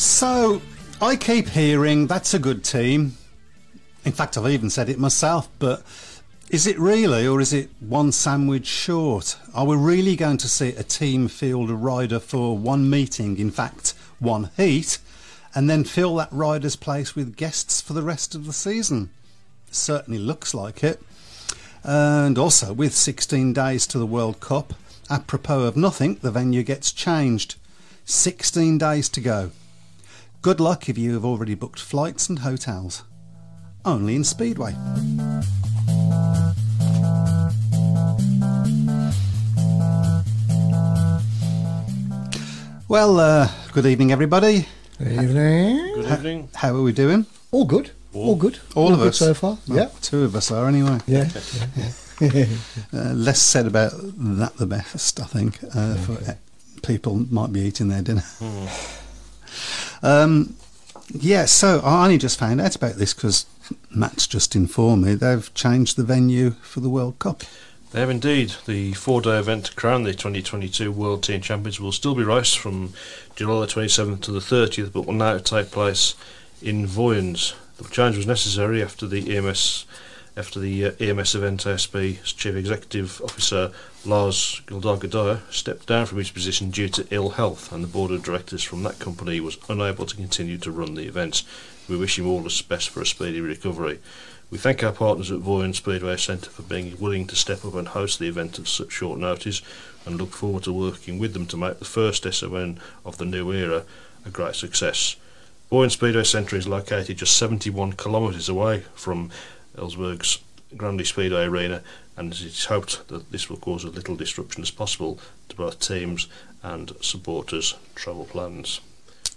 So I keep hearing that's a good team. In fact, I've even said it myself, but is it really, or is it one sandwich short? Are we really going to see a team field a rider for one meeting, in fact, one heat, and then fill that rider's place with guests for the rest of the season? Certainly looks like it. And also, with 16 days to the World Cup, apropos of nothing, the venue gets changed. 16 days to go. Good luck if you have already booked flights and hotels. Only in Speedway. Well, uh, good evening, everybody. Good evening. Good evening. How are we doing? All good. All good. All of good us so far. Well, yeah. two of us are anyway. Yeah. Uh, less said about that, the best. I think uh, for uh, people might be eating their dinner. Um, yeah, so I only just found out about this because Matt's just informed me they've changed the venue for the World Cup. They have indeed. The four day event to crown the 2022 World Team Champions will still be raced from July the 27th to the 30th, but will now take place in Vojens. The change was necessary after the EMS after the uh, EMS event ASB's Chief Executive Officer Lars Gildargadaya stepped down from his position due to ill health, and the board of directors from that company was unable to continue to run the events. We wish him all the best for a speedy recovery. We thank our partners at Voyen Speedway Centre for being willing to step up and host the event at such short notice and look forward to working with them to make the first SON of the new era a great success. Voyen Speedway Centre is located just 71 kilometres away from Esbjerg's Granly Speedway Arena and it is hoped that this will cause as little disruption as possible to both teams and supporters' travel plans.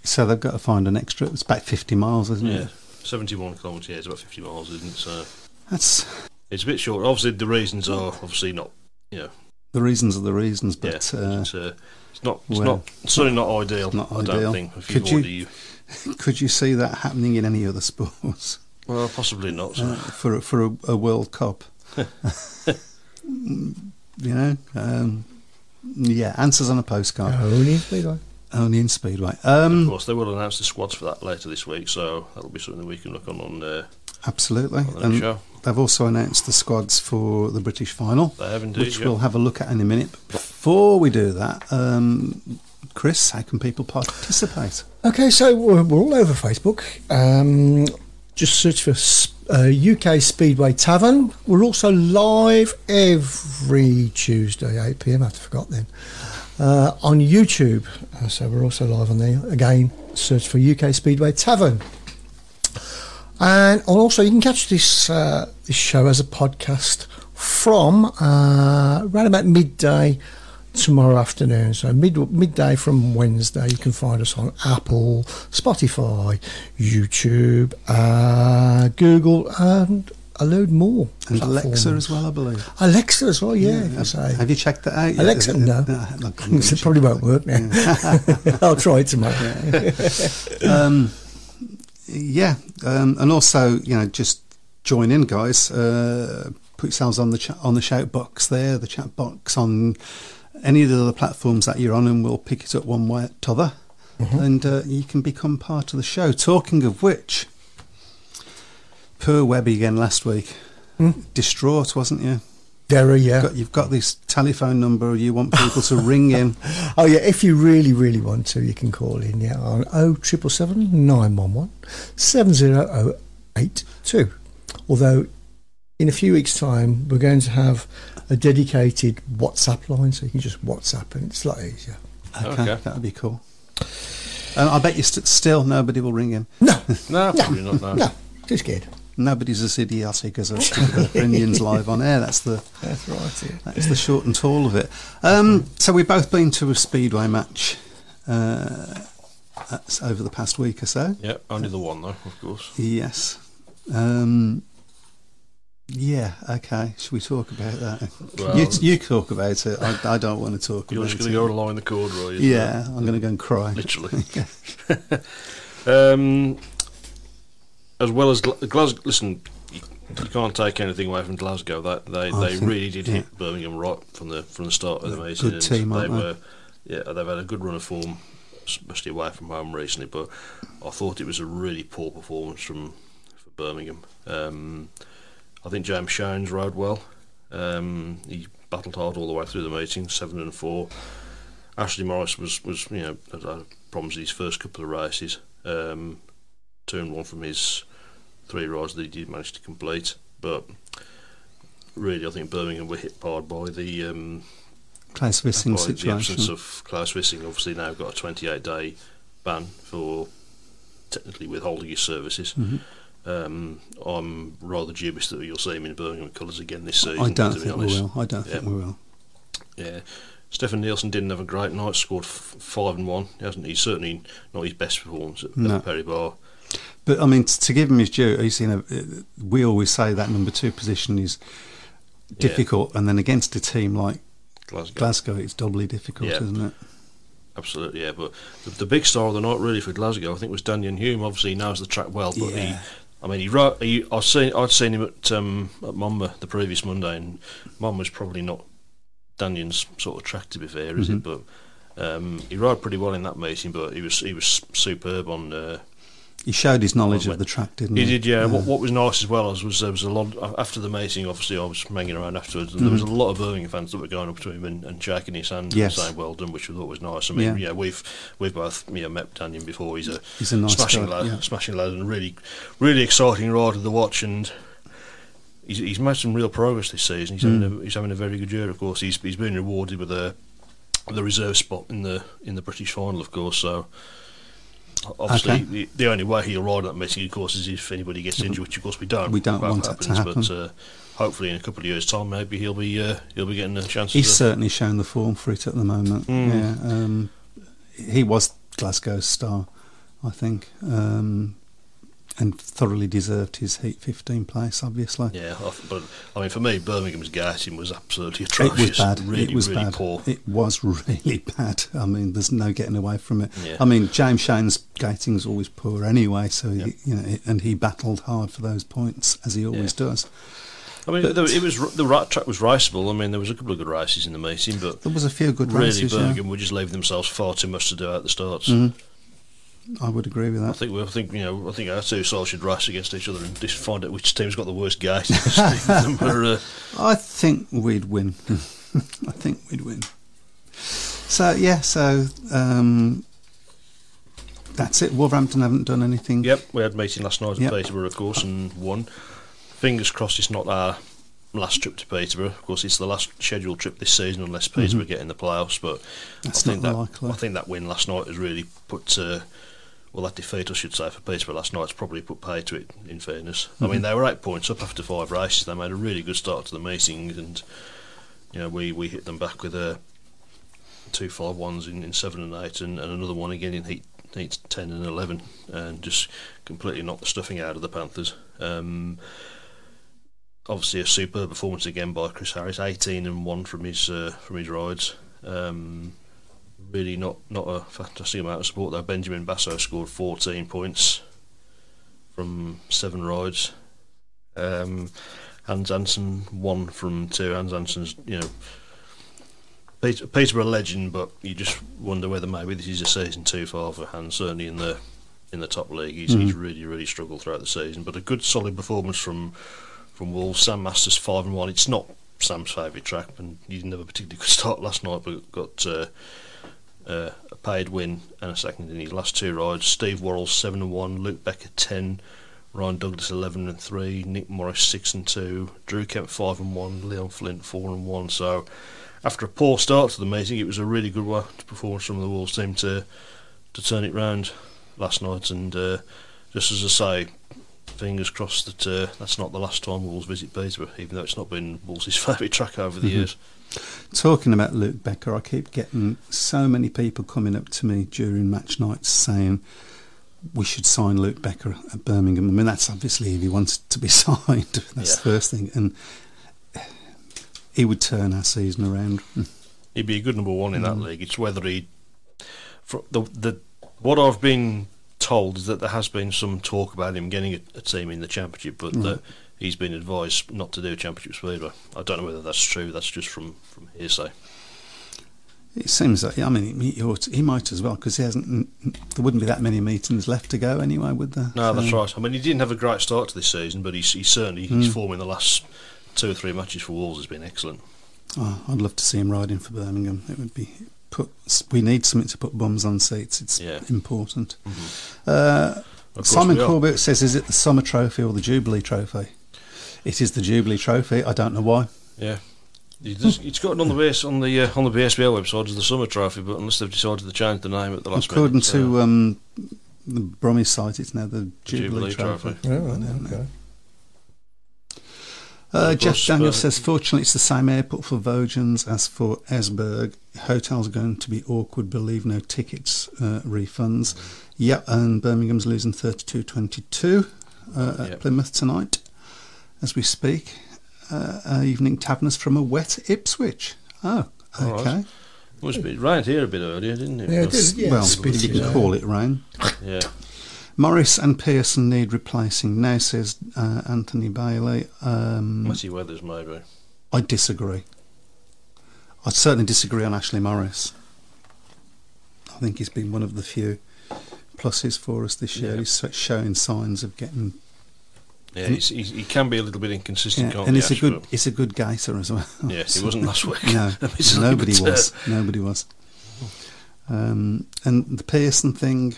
So they've got to find an extra. It's about fifty miles, isn't it? Yeah, 71 kilometres, yeah, it's about 50 miles, isn't it? So That's it's a bit short. Obviously, the reasons are obviously not, you know, the reasons are the reasons, yeah, but uh, it's, uh, it's not, it's well, not, certainly not ideal. not I ideal. don't think. If Could you've you- could you see that happening in any other sports well, possibly not. So. uh, for a, for a, a World Cup? you know, um, yeah. Answers on a postcard, Only in Speedway. only in Speedway. of Um, course, they will announce the squads for that later this week, so that'll be something we can look on on, uh, absolutely. on the And show. they've also announced the squads for the British final. They have indeed. which yeah. we'll have a look at in a minute. But before we do that, um, Chris, how can people participate? Okay, so we're, we're all over Facebook. Um, just search for uh, UK Speedway Tavern. We're also live every Tuesday, 8 pm. I forgot then. Uh, on YouTube. Uh, so we're also live on there. Again, search for UK Speedway Tavern. And also, you can catch this uh, this show as a podcast from uh, around about midday tomorrow afternoon. So mid midday from Wednesday, you can find us on Apple, Spotify, YouTube, uh, Google, and a load more. And Alexa as well, I believe. Alexa as well, yeah. I say. Have you checked that out? Alexa, it- no. look, it probably won't out. work now. I'll try it tomorrow. um, yeah, um, and also you know just join in, guys. Uh, put yourselves on the chat on the shout box there, the chat box on any of the other platforms that you're on, and we'll pick it up one way or t'other, and uh, you can become part of the show. Talking of which, poor Webby again last week, distraught, wasn't you? Derry, yeah. Got, you've got this telephone number. You want people to ring in. Oh yeah, if you really, really want to, you can call in, yeah, on 0777 911 70082. Although, in a few weeks' time, we're going to have a dedicated WhatsApp line, so you can just WhatsApp and it's a lot easier. Okay, Okay. that would be cool. Uh, I bet you st- still nobody will ring him. No, No, probably not. No. no, too scared. Nobody's as idiotic as us to put their Indians live on air. That's the That's right. Yeah. that's the short and tall of it. Um, so we've both been to a speedway match uh, that's over the past week or so. Yeah, only the one though, of course. Yes. Um, yeah. Okay. Should we talk about that? Well- you, you talk about it. I, I don't want to talk You're about just it. going to go along the corduroy. Yeah, I'm going to go and cry. Literally. Um, as well as Gla- Glasgow, listen, you, you can't take anything away from Glasgow. That they, I they think- really did yeah. hit Birmingham right from the from the start of the They're a meeting. good team, they aren't they? were, yeah, they've had a good run of form, especially away from home recently. But I thought it was a really poor performance from for Birmingham. Um, I think James Shanes rode well. Um, he battled hard all the way through the meeting, seven and four. Ashley Morris was, was you know had problems in his first couple of races. Um, two and one from his three rides that he did manage to complete, but really I think Birmingham were hit hard by the um, Claus Vissing by the absence of Claus Vissing. Obviously now got a 28 day ban for technically withholding his services. Mm-hmm. Um, I'm rather dubious that you'll see him in Birmingham colours again this season. I don't think we will. I don't think Yeah. we will. Yeah, Stefan Nielsen didn't have a great night. Scored f- five and one. He hasn't. He's certainly not his best performance at, No. at Perry Barr. But I mean, t- to give him his due, he's in a. uh, We always say that number two position is difficult, and then against a team like Glasgow. Glasgow, it's doubly difficult, Yeah. isn't it? Absolutely, yeah. But the, the big star of the night, really, for Glasgow, I think, was Daniel Hume. Obviously, he knows the track well, but Yeah. he, I mean, he wrote. He, I've seen, I'd seen him at um, at Monmore the previous Monday, and Monmore's probably not Daniel's sort of track to be fair, is Mm-hmm. it? But um, he rode pretty well in that meeting, but he was he was superb on. Uh, He showed his knowledge of the track, didn't he he? did, yeah. What, what was nice as well was, was there was a lot after the meeting. Obviously, I was hanging around afterwards, and there was a lot of Birmingham fans that were going up to him and, and shaking his hand Mm-hmm. Yes. and saying "well done," which I thought was nice. I mean, Yeah. yeah, we've we've both you know, met Daniel before. He's a He's a nice smashing guy, lad, yeah. smashing lad, and really really exciting rider to watch. And he's, he's made some real progress this season. He's Mm. having a, he's having a very good year. Of course, he's he's been rewarded with a the reserve spot in the in the British final, of course. So. Obviously, Okay. the, the only way he'll ride that meeting, of course, is if anybody gets injured, which of course we don't. We don't want that to happen. But uh, hopefully, in a couple of years' time, maybe he'll be uh, he'll be getting a chance. He's to, certainly shown the form for it at the moment. Mm. Yeah, um, he was Glasgow's star, I think, um, and thoroughly deserved his Heat 15 place. Obviously, yeah, but I mean, for me, Birmingham's gating was absolutely atrocious. it was bad. Really, it was really bad. poor. It was really bad. I mean, there's no getting away from it. Yeah. I mean, James Shanes' gating's always poor anyway, so Yep. he, you know, and he battled hard for those points as he always does. I mean, but- it was the right track was raceable. I mean, there was a couple of good races in the meeting, but There was a few good really, races. yeah. Birmingham were just leaving themselves far too much to do at the starts. Mhm. I would agree with that. I think we, I think you know, I think our two sides should race against each other and just find out which team's got the worst gate. Uh, I think we'd win. I think we'd win. So yeah, so um, that's it. Wolverhampton haven't done anything. Yep, we had a meeting last night at Yep. Peterborough, of course, and won. Fingers crossed it's not our last trip to Peterborough. Of course, it's the last scheduled trip this season, unless Peterborough get in the playoffs. But Mm-hmm. That's I think not that likely. I think that win last night has really put. Uh, well, that defeat, I should say, for Peterborough last night's probably put pay to it. In fairness, I Mm-hmm. mean they were eight points up after five races. They made a really good start to the meeting, and you know we, we hit them back with a two five ones in, in seven and eight, and, and another one again in heat, heat ten and eleven, and just completely knocked the stuffing out of the Panthers. Um, obviously, a superb performance again by Chris Harris, eighteen and one from his uh, from his rides. Um, really not not a fantastic amount of support though. Benjamin Basso scored fourteen points from seven rides. Um, Hans Andersen one from two. Hans Andersen's you know Peter, Peterborough legend, but you just wonder whether maybe this is a season too far for Hans. Certainly in the in the top league, he's, he's really really struggled throughout the season. But a good solid performance from from Wolves. Sam Masters five and one. It's not Sam's favourite track, and he didn't have a particularly good start last night, but got uh, uh, a paid win and a second in his last two rides. Steve Worrall seven and one. Luke Becker ten. Ryan Douglas eleven and three. Nick Morris six and two. Drew Kemp five and one. Leon Flint four and one. So after a poor start to the meeting, it was a really good one to performance from the Wolves team to to turn it round last night. And uh, just as I say, fingers crossed that uh, that's not the last time Wolves visit Peterborough, even though it's not been Wolves' favourite track over the Mhm. years. Talking about Luke Becker, I keep getting so many people coming up to me during match nights saying we should sign Luke Becker at Birmingham. I mean, that's obviously if he wants to be signed. That's Yeah. the first thing, and he would turn our season around. He'd be a good number one in that Mm. league. It's whether he, the the what I've been told is that there has been some talk about him getting a, a team in the championship, but Right. that he's been advised not to do a championship speedway. I don't know whether that's true. That's just from from hearsay. It seems that I mean he, ought he might as well because he hasn't. There wouldn't be that many meetings left to go anyway, would there? No, that's right. I mean, he didn't have a great start to this season, but he's, he's certainly Mm. his form in the last two or three matches for Wolves has been excellent. Oh, I'd love to see him riding for Birmingham. It would be put. We need something to put bums on seats. It's Yeah. important. Mm-hmm. Uh, Simon. Corbett says, "Is it the Summer Trophy or the Jubilee Trophy?" It is the Jubilee Trophy. I don't know why. Yeah. He It's got it on the base on the uh, on the BSBL website as the Summer Trophy, but unless they've decided to change the name at the last According minute, to uh, um, the Brummy site, it's now the Jubilee, Jubilee Trophy. Trophy. Oh, I right, know. okay. Uh, Jeff course, Daniel uh, says, fortunately, it's the same airport for Vojens as for Esbjerg. Hotels are going to be awkward, believe no tickets uh, refunds. Yeah, and Birmingham's losing 32 22 uh, at Yep. Plymouth tonight as we speak. Uh, uh, evening taverners from a wet Ipswich. Oh, All right. okay. Must be rained here a bit earlier, didn't it? Yeah, it did, yeah. well, spit you it can call it rain. Yeah. Morris and Pearson need replacing now, says uh, Anthony Bailey. Um, Messy weather's maybe. I disagree. I certainly disagree on Ashley Morris. I think he's been one of the few pluses for us this year. Yeah. He's showing signs of getting. Yeah, he's, he's, he can be a little bit inconsistent, Yeah, and he's a good. He's a good gaiter as well. Yeah, he wasn't last week. no, nobody uh, was. Nobody was. Um, and the Pearson thing,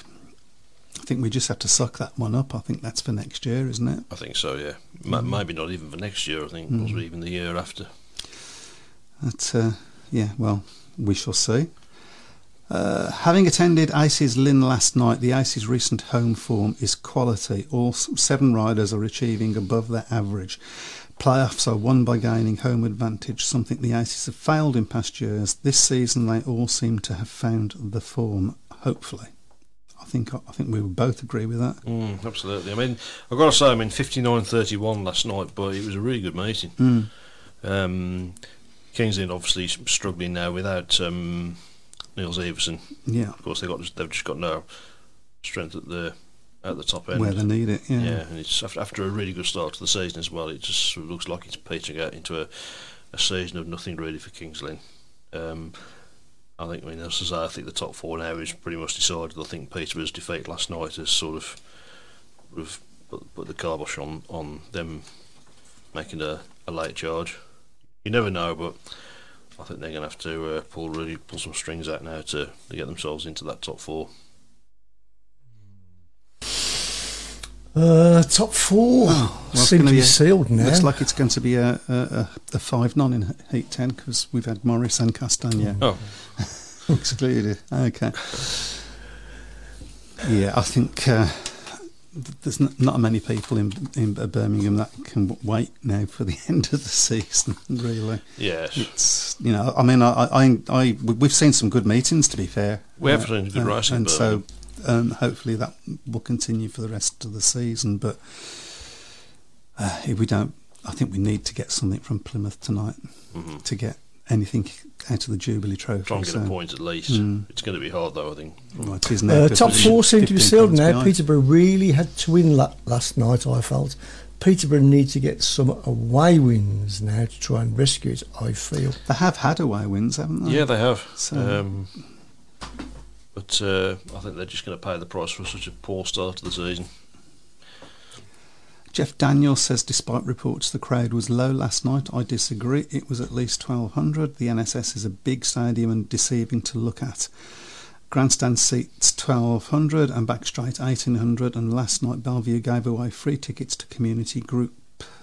I think we just have to suck that one up. I think that's for next year, isn't it? I think so, yeah. Ma Mm. Maybe not even for next year, I think, Mm. possibly even the year after. That, uh, yeah, well, we shall see. Uh, having attended Aces Lynn last night, the Aces recent home form is quality. All seven riders are achieving above their average. Playoffs are won by gaining home advantage, something the Aces have failed in past years. This season, they all seem to have found the form. Hopefully, I think I think we would both agree with that. Mm, absolutely. I mean, I've got to say, I mean, 59-31 last night, but it was a really good meeting. Mm. Um, King's obviously struggling now without um, Niels Iversen. Yeah, Of course, they got they've just got no strength at the at the top end. where they need it. Yeah. Yeah, and it's after, after a really good start to the season as well. It just sort of looks like it's petering out into a, a season of nothing really for Kings Lynn. Um, I think, I mean, as I say, I think the top four now is pretty much decided. I think Peterborough's defeat last night has sort of, sort of put, put the kibosh on, on them making a, a late charge. You never know, but I think they're going to have to uh, pull really pull some strings out now to, to get themselves into that top four. Uh, top four Oh, well, it's gonna be be a- sealed now. Looks like it's going to be a, a, a, a 5 non in Heat 10 because we've had Morris and Castagna Oh, excluded. Okay. Yeah, I think uh, th- there's not, not many people in, in Birmingham that can wait now for the end of the season, really. yes. It's, you know, I mean, I, I, I, we- we've seen some good meetings, to be fair. We have seen good racing, And so um, hopefully that will continue for the rest of the season. But uh, if we don't, I think we need to get something from Plymouth tonight Mhm. to get anything out of the Jubilee Trophy. Try and get so, a point at least. Mm. It's going to be hard though, I think. well, it is now, Uh, top four seem to be sealed now. behind. Peterborough really had to win la- last night, I felt. Peterborough need to get some away wins now to try and rescue it, I feel. They have had away wins, haven't they? Yeah, they have. So- Um, but uh, I think they're just going to pay the price for such a poor start to the season. Jeff Daniel says, despite reports the crowd was low last night, I disagree. It was at least 1,200. The NSS is a big stadium and deceiving to look at. Grandstand seats 1,200 and back straight 1,800. And last night, Bellevue gave away free tickets to community group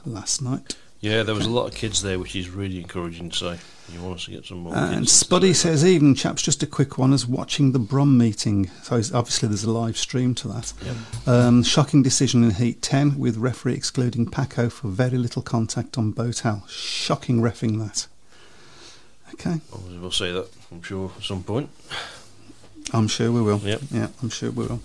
last night. Yeah, there was a lot of kids there, which is really encouraging to see. You want us to get some more. And Spuddy says, even chaps, just a quick one as watching the Brum meeting. So obviously there's a live stream to that. Yep. Um, shocking decision in Heat 10 with referee excluding Paco for very little contact on Botel. Shocking refing that. Okay, Well, We'll see that, I'm sure, at some point. I'm sure we will. Yep. Yeah, I'm sure we will.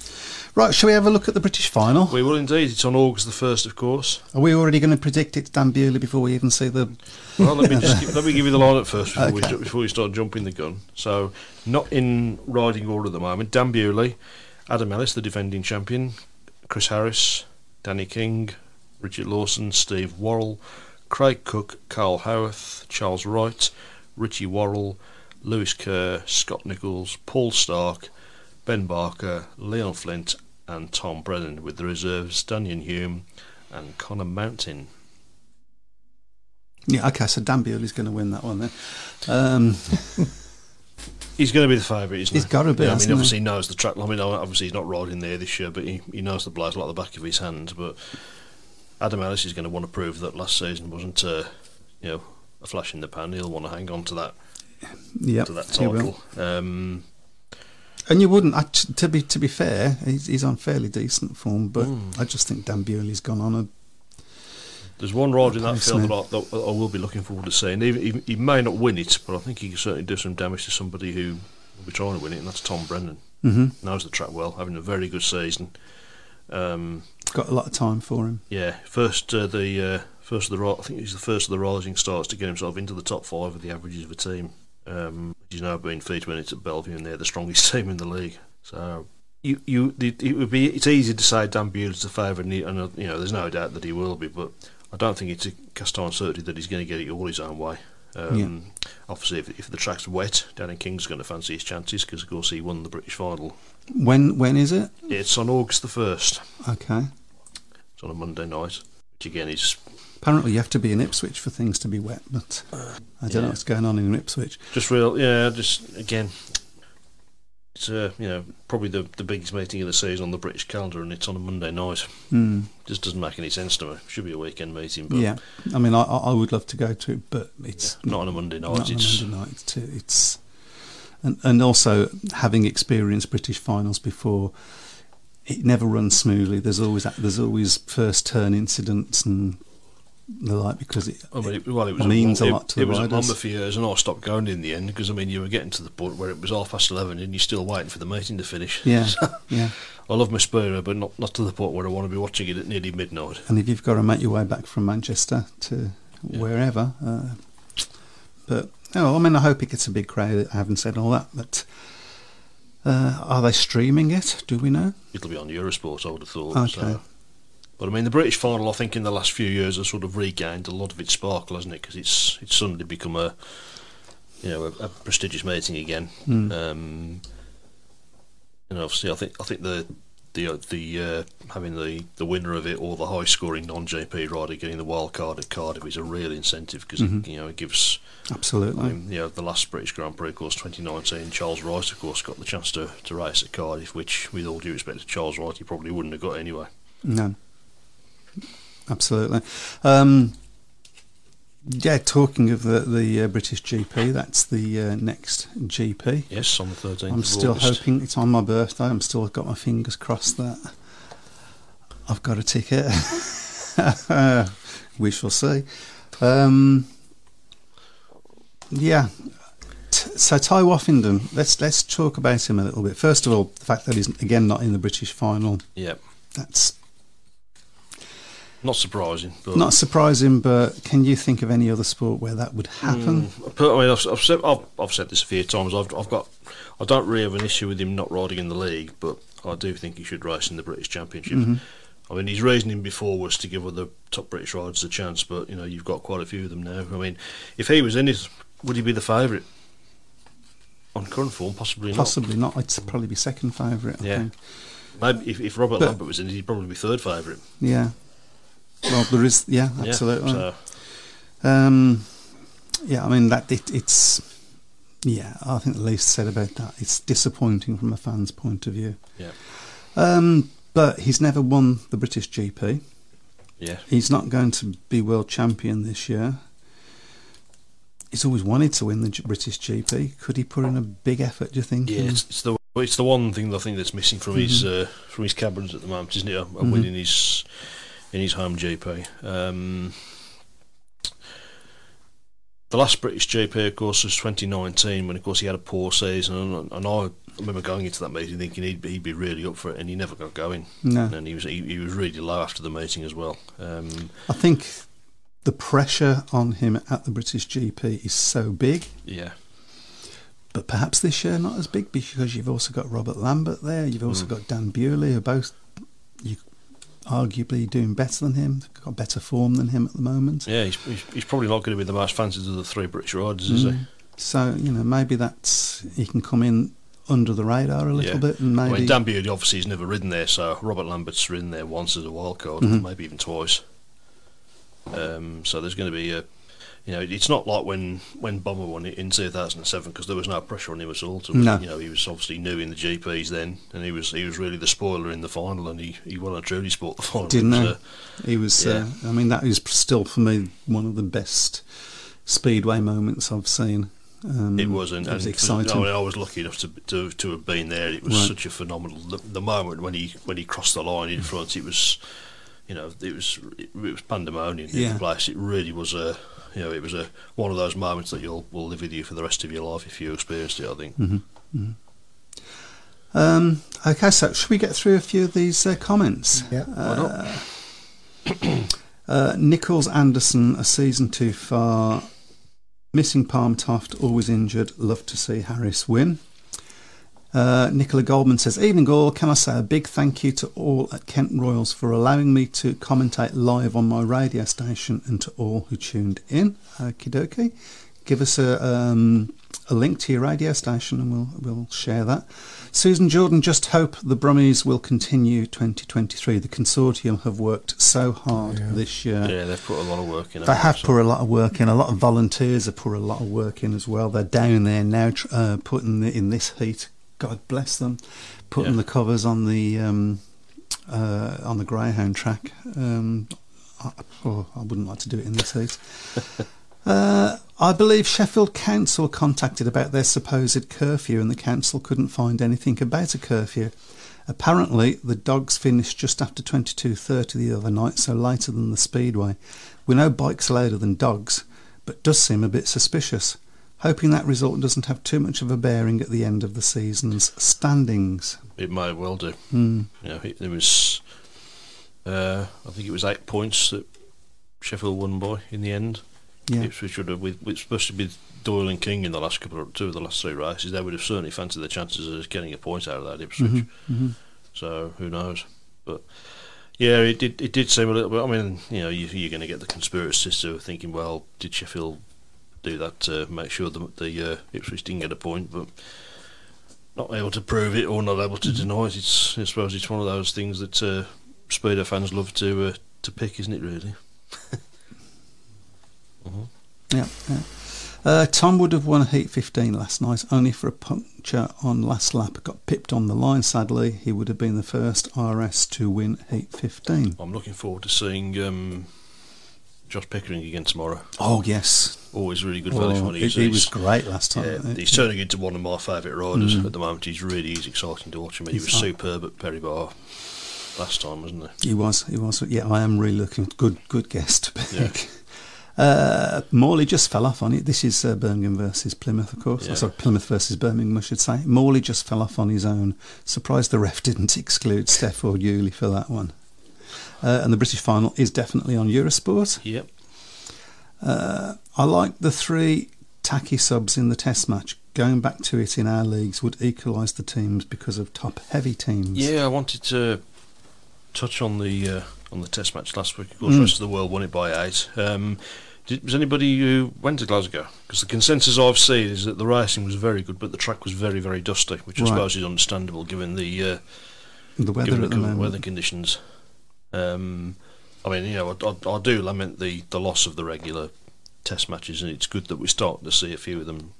Right, shall we have a look at the British final? We will indeed. It's on August the 1st, of course. Are we already going to predict it's Dan Bewley before we even see the... Well, let me just give, let me give you the lineup first before, we, Okay. ju- before we start jumping the gun. So, not in riding order at the moment. Dan Bewley, Adam Ellis, the defending champion, Chris Harris, Danny King, Richard Lawson, Steve Worrall, Craig Cook, Kyle Howarth, Charles Wright, Richie Worrall, Lewis Kerr, Scott Nicholls, Paul Starke, Ben Barker, Leon Flint, and Tom Brennan, with the reserves Daniel Hume and Connor Mountain. Yeah, okay, so Dan Bewley's going to win that one then. Um, He's going to be the favourite, isn't He's He's gotta be, Yeah, I mean, obviously he knows the track. I mean, obviously he's not riding there this year, but he, he knows the place like the back of his hand. But Adam Ellis is going to want to prove that last season wasn't, uh, you know, a flash in the pan. He'll want to hang on to that yeah, to that title. Um, And you wouldn't, to be to be fair, he's, he's on fairly decent form, but Mm. I just think Dan Bewley's gone on a there's one rider in that field that. I, that I will be looking forward to seeing. Even, even, he may not win it, but I think he can certainly do some damage to somebody who will be trying to win it, and that's Tom Brennan. hmm Knows the track well, having a very good season. Um, got a lot of time for him. Yeah, first uh, the uh, first of the I think he's the first of the rising stars to get himself into the top five of the averages of a team. Um, he's now been featured minutes at Bellevue, and they're the strongest team in the league. So you you it would be it's easy to say Dan Bewley's the favourite, and, he, and uh, you know there's no doubt that he will be, but I don't think it's a cast iron certainty that he's going to get it all his own way. Um, Obviously, if, if the track's wet, Danny King's going to fancy his chances because, of course, he won the British final. When when is it? It's on August the first. Okay. It's on a Monday night, which again is Apparently, you have to be in Ipswich for things to be wet, but I don't know what's going on in Ipswich. Just real, yeah. Just again, it's uh, you know probably the the biggest meeting of the season on the British calendar, and it's on a Monday night. Hmm. Just doesn't make any sense to me. Should be a weekend meeting, but Yeah, I mean, I, I would love to go to it, but it's not on a Monday night. not on a it's Monday night. It's, it's and and also having experienced British finals before, it never runs smoothly. There's always there's always first turn incidents and the like because it, I mean, it, well, it was means a it, lot to it the was riders. a Monmore for years, and I stopped going in the end because I mean, you were getting to the point where it was half past eleven, and you're still waiting for the meeting to finish. yeah, So, yeah. I love my Spura, but not not to the point where I want to be watching it at nearly midnight. And if you've got to make your way back from Manchester to Yeah. wherever, uh, but oh, I mean, I hope it gets a big crowd. I haven't said all that, but uh, are they streaming it? Do we know? It'll be on Eurosport, I would have thought. Okay. So. But I mean, the British final, I think, in the last few years has sort of regained a lot of its sparkle, hasn't it? Because it's it's suddenly become a you know a, a prestigious meeting again. Mm. Um, and obviously, I think I think the the uh, the uh, having the, the winner of it or the high scoring non JP rider getting the wild card at Cardiff is a real incentive because Mhm. you know it gives Absolutely. um, you know, the last British Grand Prix, of course, 2019, Charles Wright, of course, got the chance to, to race at Cardiff, which, with all due respect to Charles Wright, he probably wouldn't have got anyway. No. Absolutely. Um, yeah, talking of the, the uh, British GP, that's the uh, next GP. Yes, on the 13th I'm still August. hoping it's on my birthday. I'm still got my fingers crossed that I've got a ticket. we shall see. Um, yeah. T- So Tai Woffinden, let's let's talk about him a little bit. First of all, the fact that he's again not in the British final. Yeah, That's not surprising. But not surprising, but can you think of any other sport where that would happen? Mm, I mean, I've, I've, said, I've, I've said this a few times. I've, I've got, I don't really have an issue with him not riding in the league, but I do think he should race in the British Championship. Mm-hmm. I mean, his reasoning before was to give other top British riders a chance, but you know, you've got quite a few of them now. I mean, if he was in it, would he be the favourite? On current form, possibly not. Possibly not. I'd probably be second favourite. I Yeah. think. Maybe if, if Robert But- Lambert was in he'd probably be third favourite. Yeah. Well, there is. Yeah, Yeah, absolutely. so, Um, yeah, I mean that it, it's. Yeah, I think the least said about that. It's disappointing from a fan's point of view. yeah, Um, but he's never won the British GP. yeah. He's not going to be world champion this year. he's always wanted to win the British GP. Could he put in a big effort? Do you think? Yeah, it's, it's the it's the one thing I think that's missing from his uh, from his cabins at the moment, isn't it? A, a win in his in his home GP. Um, the last British GP, of course, was 2019, when of course he had a poor season, and, and I remember going into that meeting thinking he'd, be- he'd be really up for it, and he never got going. No. and he was he, he was really low after the meeting as well. Um, I think the pressure on him at the British GP is so big, yeah, but perhaps this year not as big because you've also got Robert Lambert there. You've also Mm. got Dan Bewley, who both you arguably doing better than him, got better form than him at the moment. yeah, he's, he's, he's probably not going to be the most fancied of the three British riders, is he? Mm. So you know maybe that's he can come in under the radar a little Yeah. bit and I maybe mean, Dan Beard obviously has never ridden there, so Robert Lambert's ridden there once as a wild card, Mhm. maybe even twice. Um, so there's going to be a, you know, it's not like when when Bomber won it in 2007 because there was no pressure on him at all. To, No. You know, he was obviously new in the GPs then, and he was he was really the spoiler in the final, and he he well and truly sport the final. didn't he? was, He was. yeah. Uh, I mean, that is still for me one of the best speedway moments I've seen. Um, It was, and, it was and exciting. I, mean, I was lucky enough to, to to have been there. It was Right. such a phenomenal. The, the moment when he when he crossed the line in front, it was, you know, it was it, was pandemonium in the place. It really was a, you know, it was a one of those moments that you'll will live with you for the rest of your life if you experienced it. I think. Mm-hmm. Um, okay, so should we get through a few of these uh, comments? Yeah. Why not? Uh, Nichols Anderson, a season too far. Missing Palm Toft, always injured. Love to see Harris win. Uh, Nicola Goldman says, Evening all, can I say a big thank you to all at Kent Royals for allowing me to commentate live on my radio station and to all who tuned in. Okie dokie. Give us a, um, a link to your radio station and we'll, we'll share that. Susan Jordan, just hope the Brummies will continue 2023. The consortium have worked so hard Yeah. this year. Yeah, they've put a lot of work in. They haven't put a lot of work in. A lot of volunteers have put a lot of work in as well. They're down there now, uh, putting the, in this heat. God bless them, putting Yeah. the covers on the um, uh, on the greyhound track. Um, I, oh, I wouldn't like to do it in this heat. Uh, I believe Sheffield Council contacted about their supposed curfew, and the council couldn't find anything about a curfew. Apparently, the dogs finished just after 22.30 the other night, so later than the speedway. We know bikes are louder than dogs, but does seem a bit suspicious. Hoping that result doesn't have too much of a bearing at the end of the season's standings. It might well do. You know, it, there was, uh, I think it was eight points that Sheffield won by in the end. Yeah. Ipswich would have, with, with especially with Doyle and King in the last couple of two of the last three races, they would have certainly fancied the chances of getting a point out of that Ipswich. Mhm. So who knows? But yeah, it did. It did seem a little bit. I mean, you know, you, you're going to get the conspiracists who are thinking, well, did Sheffield do that to make sure that the uh, Ipswich didn't get a point, but not able to prove it or not able to deny it. It's I suppose it's one of those things that uh, Speedo fans love to uh, to pick, isn't it? Really. Yeah, yeah. Uh, Tom would have won a Heat 15 last night, only for a puncture on last lap. Got pipped on the line, sadly. He would have been the first RS to win Heat 15. I'm looking forward to seeing um, Josh Pickering again tomorrow. Oh, yes. Always really good value Oh, fun. it, He's, it was great last time. yeah, he's turning into one of my favourite riders Mm. at the moment. He's really is exciting to watch him. He He's was up. superb at Perry Barr last time, wasn't he? He was, he was. Yeah, I am really looking good. Good guest to pick. Yeah. Uh, Morley just fell off on it. This is uh, Birmingham versus Plymouth, of course. Yeah. Oh, sorry, Plymouth versus Birmingham, I should say. Morley just fell off on his own. Surprised the ref didn't exclude Steph or Yuli for that one. Uh, and the British final is definitely on Eurosport. Yep. Uh, I like the three tacky subs in the Test match. Going back to it in our leagues would equalise the teams because of top heavy teams. Yeah, I wanted to touch on the uh, on the Test match last week. Of course, Mm. the rest of the world won it by eight. Um, did, was anybody who went to Glasgow? Because the consensus I've seen is that the racing was very good, but the track was very, very dusty, which I suppose is understandable given the uh, the weather given at the the weather conditions. Um, I mean, you know, I, I, I do lament the, the loss of the regular Test matches, and it's good that we're starting to see a few of them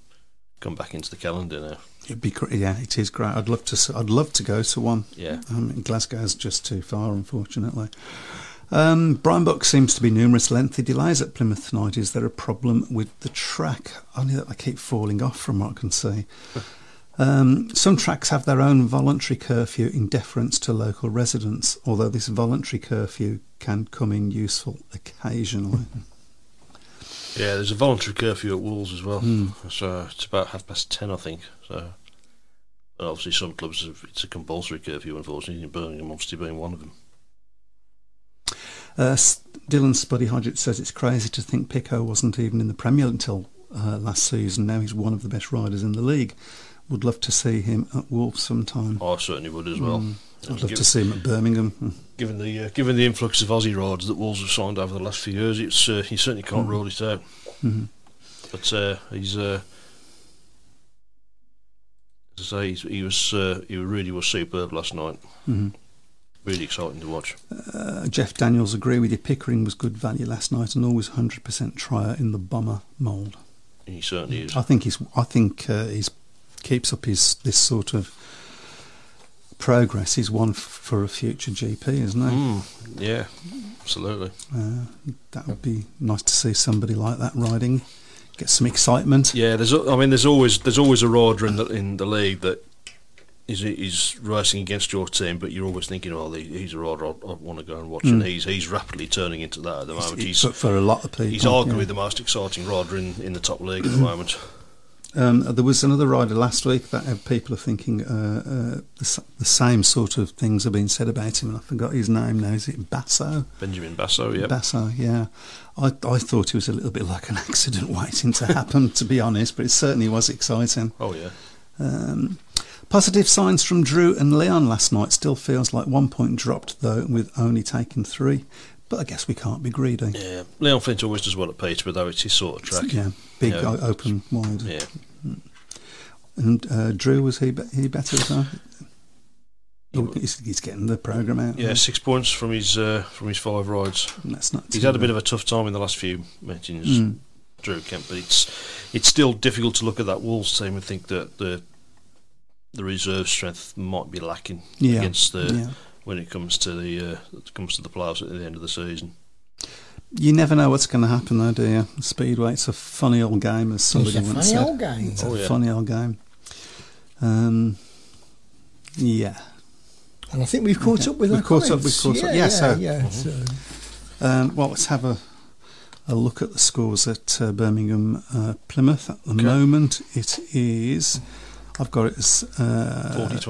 come back into the calendar now. It'd be great. Yeah, it is great. I'd love to. I'd love to go to one. Yeah. Um, Glasgow's just too far, unfortunately. Um, Brian Buck seems to be numerous lengthy delays at Plymouth tonight. Is there a problem with the track? Only that I keep falling off from what I can see. Um, some tracks have their own voluntary curfew in deference to local residents, although this voluntary curfew can come in useful occasionally. Yeah, there's a voluntary curfew at Wolves as well. So it's about half past ten, I think. So, and obviously, some clubs have, it's a compulsory curfew. Unfortunately, in Birmingham, obviously being one of them. Uh, Dylan Spuddy Hodgett says it's crazy to think Pico wasn't even in the Premier until uh, last season. Now he's one of the best riders in the league. Would love to see him at Wolves sometime. I certainly would as well. I'd love Given- to see him at Birmingham. Mm. Given the uh, given the influx of Aussie riders that Wolves have signed over the last few years, it's uh, you certainly can't rule it out. Mhm. But uh, he's, uh, as I say, he's, he was uh, he really was superb last night. Mhm. Really exciting to watch. Uh, Jeff Daniels agree with you. Pickering was good value last night and always 100% trier in the bomber mould. He certainly is. I think he's. I think uh, he's keeps up his this sort of progress. He's one f- for a future GP, isn't he? Mm, yeah, absolutely. Uh, that would be nice to see somebody like that riding. Get some excitement. Yeah, there's. I mean, there's always there's always a rider in the in the league that is is racing against your team, but you're always thinking, oh, he- he's a rider I, I want to go and watch, and he's he's rapidly turning into that at the moment. He's for, for a lot of people. he's arguably yeah. the most exciting rider in, in the top league at the moment. Um, there was another rider last week that uh, people are thinking uh, uh, the, the same sort of things have been said about him, and I forgot his name now. Is it Basso? Benjamin Basso, yeah. Basso, yeah. I, I thought he was a little bit like an accident waiting to happen, to be honest, but it certainly was exciting. oh yeah. Um, positive signs from Drew and Leon last night. Still feels like one point dropped, though, with only taking three. But I guess we can't be greedy. Yeah, Leon Flint always does well at Peterborough, though it's his sort of track. Yeah, big, Yeah. o- open, wide. Yeah. And uh, Drew, was he be- he better as well? Oh, he's, he's getting the programme out. Yeah, six points from his uh, from his five rides. That's not He's had a bit of a tough time in the last few meetings, Mm. Drew Kemp, but it's it's still difficult to look at that Wolves team and think that the the reserve strength might be lacking Yeah, against the yeah. When it comes to the uh, it comes to the playoffs at the end of the season. You never know what's going to happen, though, do you? Speedway, it's a funny old game, as somebody It's a once funny said. old game. It's Oh, a yeah. funny old game. Um, yeah. And I think we've caught Okay. up with We've our caught up, we've caught up. Yeah, Yeah, yeah, so- yeah. So, Um, well, let's have a a look at the scores at uh, Birmingham uh, Plymouth. At the Okay. moment, it is. I've got it as uh, 40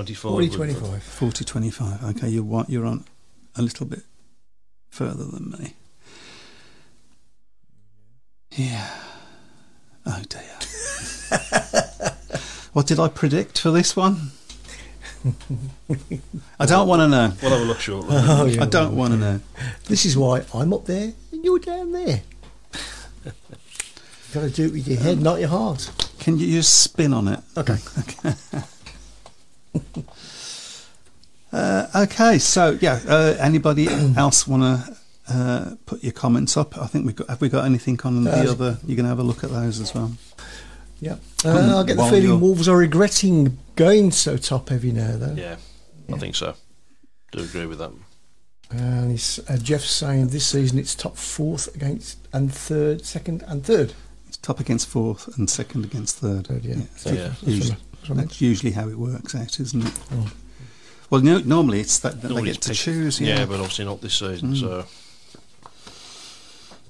24. 40 25. 40 25. Okay, you're, you're on a little bit further than me. Yeah. Oh dear. what did I predict for this one? I don't want to know. We'll have a look shortly. Oh, yeah. I don't want to know. This is why I'm up there and you're down there. You've got to do it with your head, not your heart. Can you just spin on it? Okay. Uh, okay, so yeah, uh, anybody else want to uh, put your comments up? I think we got. Have we got anything on the Uh, other? You can have a look at those as well. Yeah. Uh, I get the feeling you're- Wolves are regretting going so top heavy now, though. yeah, I think so. Do agree with that. And he's, uh, Jeff's saying this season it's top fourth against and third, second and third. It's top against fourth and second against third. Third, yeah. So Yeah. That's usually, what I- that's what I meant. that's usually how it works out, isn't it? Oh. Well, no, normally it's that, that they Normally get to picked. choose. Yeah. Yeah, but obviously not this season. So,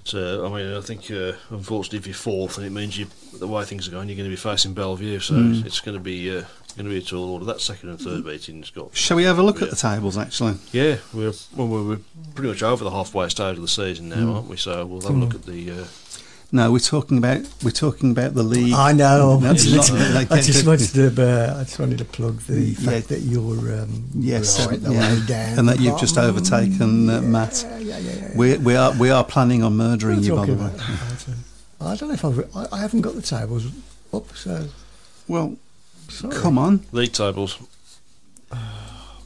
it's, uh, I mean, I think uh, unfortunately, if you're fourth, then it means you the way things are going, you're going to be facing Bellevue. So it's going to be uh, going to be a tall order. That second and third meeting's got. Shall we have a look Yeah. at the tables? Actually, Yeah, we're well, we're we're pretty much over the halfway stage of the season now, aren't we? So we'll have a look at the. Uh, no, we're talking about we're talking about the league. I know. No, I just, not, like, I just the- wanted to. Uh, I just wanted to plug the Yeah. fact that you're um, Yes, right the yeah. way down, and that you've just overtaken uh, Matt. Yeah, yeah, yeah, yeah. We we are we are planning on murdering you, by the way. I don't know if I've. I, I haven't got the tables up, so Well, sorry. come on. league tables.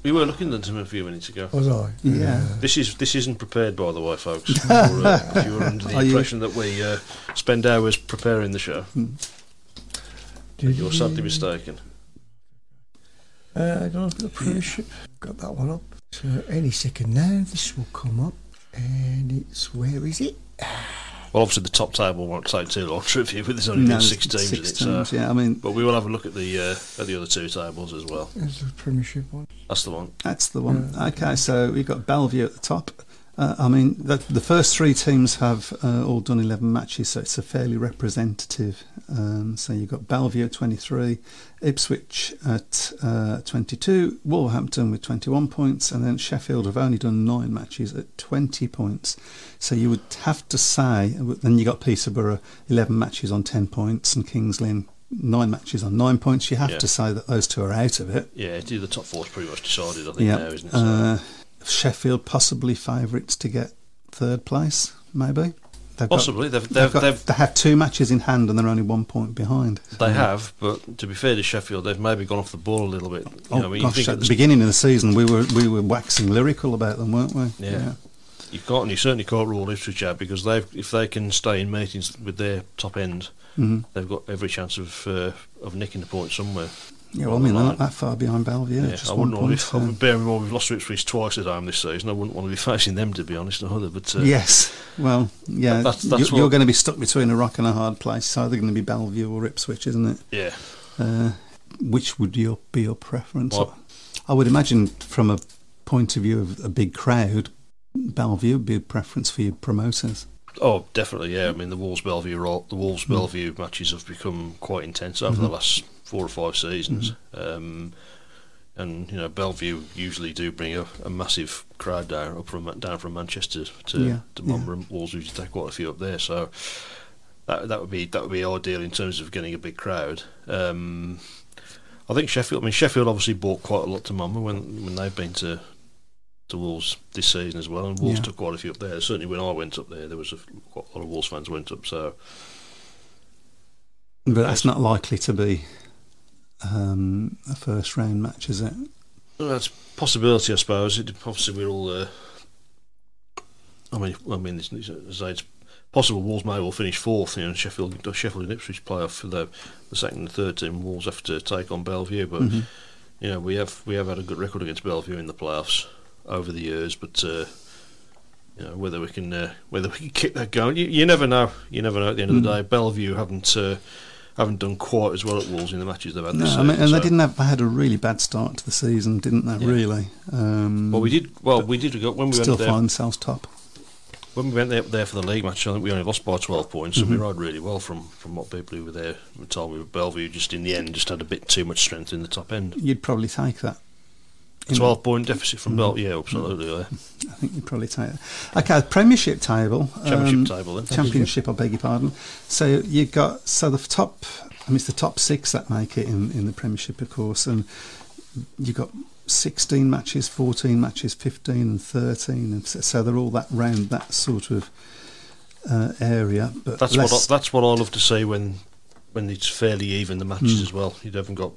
We were looking at them a few minutes ago. Was I? Yeah. This is this isn't prepared, by the way, folks. If you were, uh, if you were under the Are you- impression that we uh, spend hours preparing the show, Did you're sadly mistaken. Uh, I don't know if the premiership got that one up. So any second now, this will come up, and it's where is it? Well, obviously the top table won't take too long to review, but there's only No, six teams six in it. teams, So. yeah, I mean But we will have a look at the uh, at the other two tables as well. There's the premiership one. That's the one. that's the one. Okay, so we've got Bellevue at the top. Uh, I mean, the, the first three teams have uh, all done 11 matches, so it's a fairly representative. Um, so you've got Bellevue at 23, Ipswich at uh, 22, Wolverhampton with 21 points, and then Sheffield have only done nine matches at 20 points. So you would have to say, then you got Peterborough 11 matches on 10 points, and Kings Lynn nine matches on nine points. You have Yeah. to say that those two are out of it. Yeah, the top four's pretty much decided, I think, Yeah. now, isn't it? So, Uh, Sheffield possibly favourites to get third place, maybe. They've got- Possibly. They've, they've they've, got- they have two matches in hand and they're only one point behind. they have, but to be fair to Sheffield, they've maybe gone off the ball a little bit. You Oh know, I mean, you gosh! think At the the- beginning of the season, we were we were waxing lyrical about them, weren't we? Yeah. You can't, and you certainly can't rule Ipswich because they've, if they can stay in meetings with their top end, Mhm. they've got every chance of uh, of nicking a point somewhere. Yeah, well, I mean, they're not that far behind Bellevue. Yeah, just I wouldn't want to. Be, so- bear in mind we've lost Ipswich twice at home this season. I wouldn't want to be facing them, to be honest, either. But uh, Yes, well, yeah, That's- that's you- you're going to be stuck between a rock and a hard place. It's either going to be Bellevue or Ipswich, isn't it? yeah, Uh, which would your be your preference? Well- I would imagine, from a point of view of a big crowd, Bellevue would be a preference for your promoters. oh, definitely, yeah. I mean, the Wolves Bellevue the Wolves Bellevue matches have become quite intense over the last four or five seasons. Um, and you know, Bellevue usually do bring a, a massive crowd down up from down from Manchester to Yeah, to yeah. Monmore and Wolves usually take quite a few up there. So that that would be that would be ideal in terms of getting a big crowd. Um, I think Sheffield. I mean, Sheffield obviously bought quite a lot to Monmore when when they've been to to Wolves this season as well, and Wolves Yeah. took quite a few up there. Certainly, when I went up there, there was a, quite a lot of Wolves fans went up. So But that's not likely to be um, a first round match, is it? well, that's a possibility, I suppose. It, obviously, we're all. Uh, I mean, I mean, it's, it's, it's possible Wolves may well finish fourth. You know, Sheffield, Sheffield and Ipswich play off for the, the second and third team. Wolves have to take on Bellevue, but Mm-hmm. you know, we have we have had a good record against Bellevue in the playoffs over the years, but. Uh, you know whether we can uh, whether we can keep that going. You, you never know. You never know. At the end of the Mm. day, Bellevue haven't uh, haven't done quite as well at Wolves in the matches they've had No, this I mean, season, and they didn't have. They had a really bad start to the season, didn't they? Yeah. Really. Um, Well, we did. Well, we did when we still went there. find themselves top. When we went there, there for the league match, I think we only lost by 12 points, Mm-hmm. and we rode really well from, from what people who were there were told me. But Bellevue just in the end just had a bit too much strength in the top end. You'd probably take that. A 12 point deficit from Bellevue, yeah, absolutely. Yeah. I think you'd probably take that. Okay, Premiership table. Championship um, table then. Championship, I beg your pardon. So you've got so the top. I mean, it's the top six that make it in, in the Premiership, of course, and you've got 16 matches, 14 matches, 15 and 13, and so, so they're all that round that sort of uh, area. But That's less, what I, that's what I love to see when when it's fairly even the matches Mm. as well. You haven't got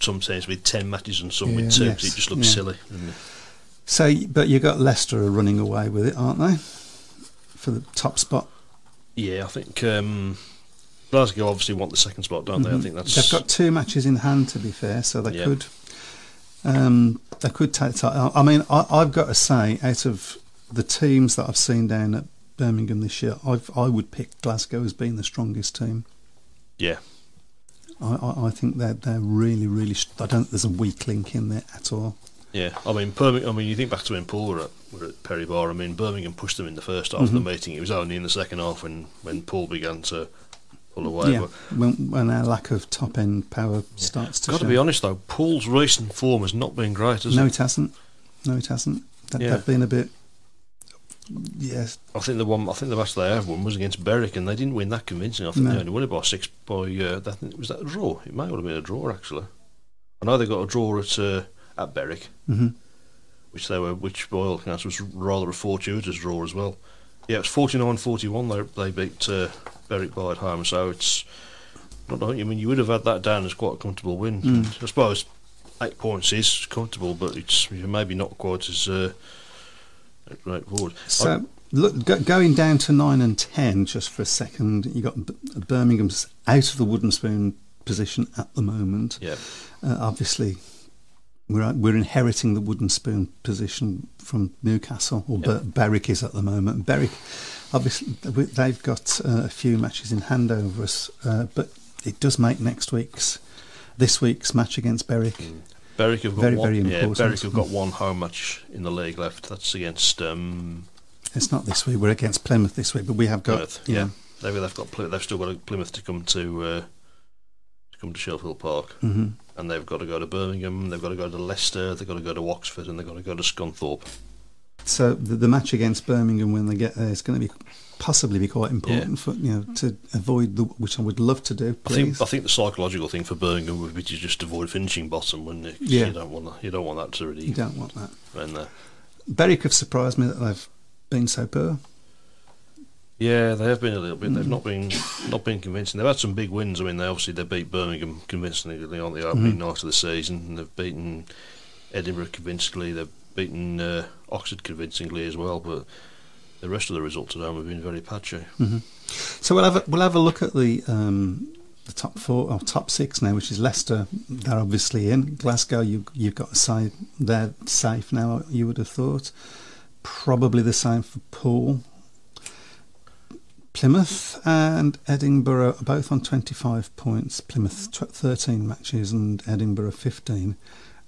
some teams with 10 matches and some with Yeah. two. Yes, It just looks yeah. silly. So, but you've got Leicester are running away with it, aren't they? For the top spot. yeah, I think um, Glasgow obviously want the second spot, don't they? I Mhm. think that's They've got two matches in hand, to be fair, so they Yeah. could. Um, they could take the title. I mean, I, I've got to say, out of the teams that I've seen down at Birmingham this year, I've, I would pick Glasgow as being the strongest team. yeah. I, I, I think they're they're really really. st- I don't. think There's a weak link in there at all. Yeah, I mean, Birmingham. I mean, you think back to when Poole were at, were at Perry Barr. I mean, Birmingham pushed them in the first half of the mhm. meeting. It was only in the second half when, when Poole began to pull away. yeah, when, when our lack of top end power starts to got to be honest though, Poole's recent form has not been great, has no, it? No, it hasn't. No, it hasn't. That, Yeah. They've been a bit. Yes, I think the one, I think the match they have won was against Berwick, and they didn't win that convincingly. I think No. they only won it by six. By uh, that, was that a draw? It might have been a draw actually. I know they got a draw at uh, at Berwick, Mhm. which they were, which by all accounts was rather a fortuitous draw as well. Yeah, it was 49-41 They they beat uh, Berwick by at home, so it's not. I mean, you would have had that down as quite a comfortable win. Mm. I suppose eight points is comfortable, but it's maybe not quite as uh, straightforward. So, look, go, going down to nine and ten, just for a second, you got B- Birmingham's out of the wooden spoon position at the moment. yeah. Uh, obviously, we're we're inheriting the wooden spoon position from Newcastle, or. Ber- Berwick is at the moment. Berwick, obviously, they've got uh, a few matches in hand over us, uh, but it does make next week's, this week's match against Berwick. Berwick have got Very, one, very Yeah, important. Berwick have got one home match in the league left. That's against um, It's not this week. We're against Plymouth this week, but we have got Plymouth. Yeah, they've, they've got they've still got Plymouth to come to uh, to come to Sheffield Park, hmm and they've got to go to Birmingham. They've got to go to Leicester. They've got to go to Oxford, and they've got to go to Scunthorpe. So the, the match against Birmingham when they get there is going to be possibly be quite important Yeah. for you know to avoid the which I would love to do. I think I think the psychological thing for Birmingham would be to just avoid finishing bottom, wouldn't it? Yeah. You don't want that. You don't want that to really you don't want that. there. Berwick have surprised me that they've been so poor. Yeah, they have been a little bit. Mm. They've not been not been convincing. They've had some big wins. I mean, they obviously they beat Birmingham convincingly on the opening Mhm. night of the season. And they've beaten Edinburgh convincingly. They've beaten uh, Oxford convincingly as well. But the rest of the results at home have been very patchy. hmm So we'll have a, we'll have a look at the um, the top four or top six now, which is Leicester. They're obviously in Glasgow. You you've got a say they're safe now. You would have thought. Probably the same for Poole. Plymouth and Edinburgh are both on 25 points. Plymouth tw- 13 matches and Edinburgh 15.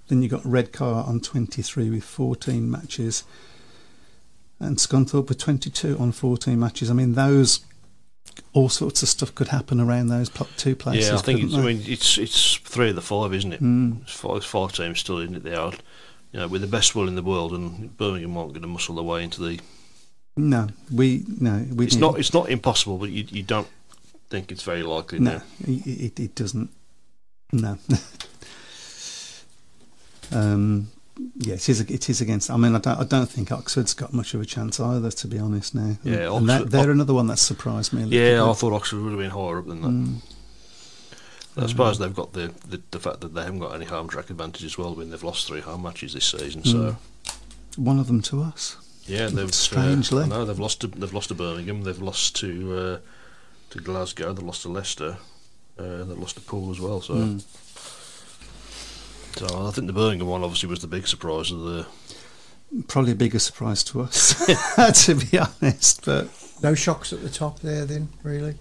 Then you've got Redcar on 23 with 14 matches. And Scunthorpe with 22 on 14 matches. I mean, those all sorts of stuff could happen around those two places. yeah, I think it's, I mean it's it's three of the five, isn't it? Mm. It's five, five teams still in it. They are, you know, with the best will in the world, and Birmingham aren't going to muscle their way into the. no, we no, we. It's not it's not impossible, but you you don't think it's very likely. No, now. it, it, it doesn't. No. um, yeah, it is. It is against. I mean, I don't. I don't think Oxford's got much of a chance either. To be honest, now. Yeah, and that, they're another one that surprised me. A little Yeah, I thought Oxford would have been higher up than that. Mm. I suppose they've got the, the the fact that they haven't got any home track advantage as well. When they've lost three home matches this season, so One of them to us. yeah, they've Strangely. Uh, know they've lost to they've lost to Birmingham, they've lost to uh, to Glasgow, they've lost to Leicester, uh, they've lost to Poole as well. So, Mm. So I think the Birmingham one obviously was the big surprise of the. Probably a bigger surprise to us, to be honest. But No shocks at the top there, then, really.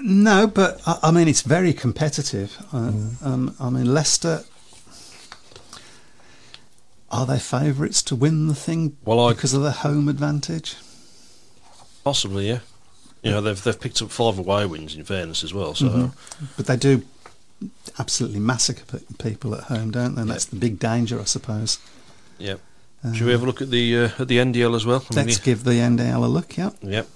no, but I, I mean, it's very competitive. Uh, Mm. um, I mean, Leicester. Are they favourites to win the thing Well, I because of the home advantage? possibly yeah. You know they've they've picked up five away wins in fairness as well. So Mhm. But they do absolutely massacre people at home, don't they? And that's the big danger, I suppose. yeah. Uh, Should we have a look at the uh, at the NDL as well? I Let's give the NDL a look. Yeah. Yep.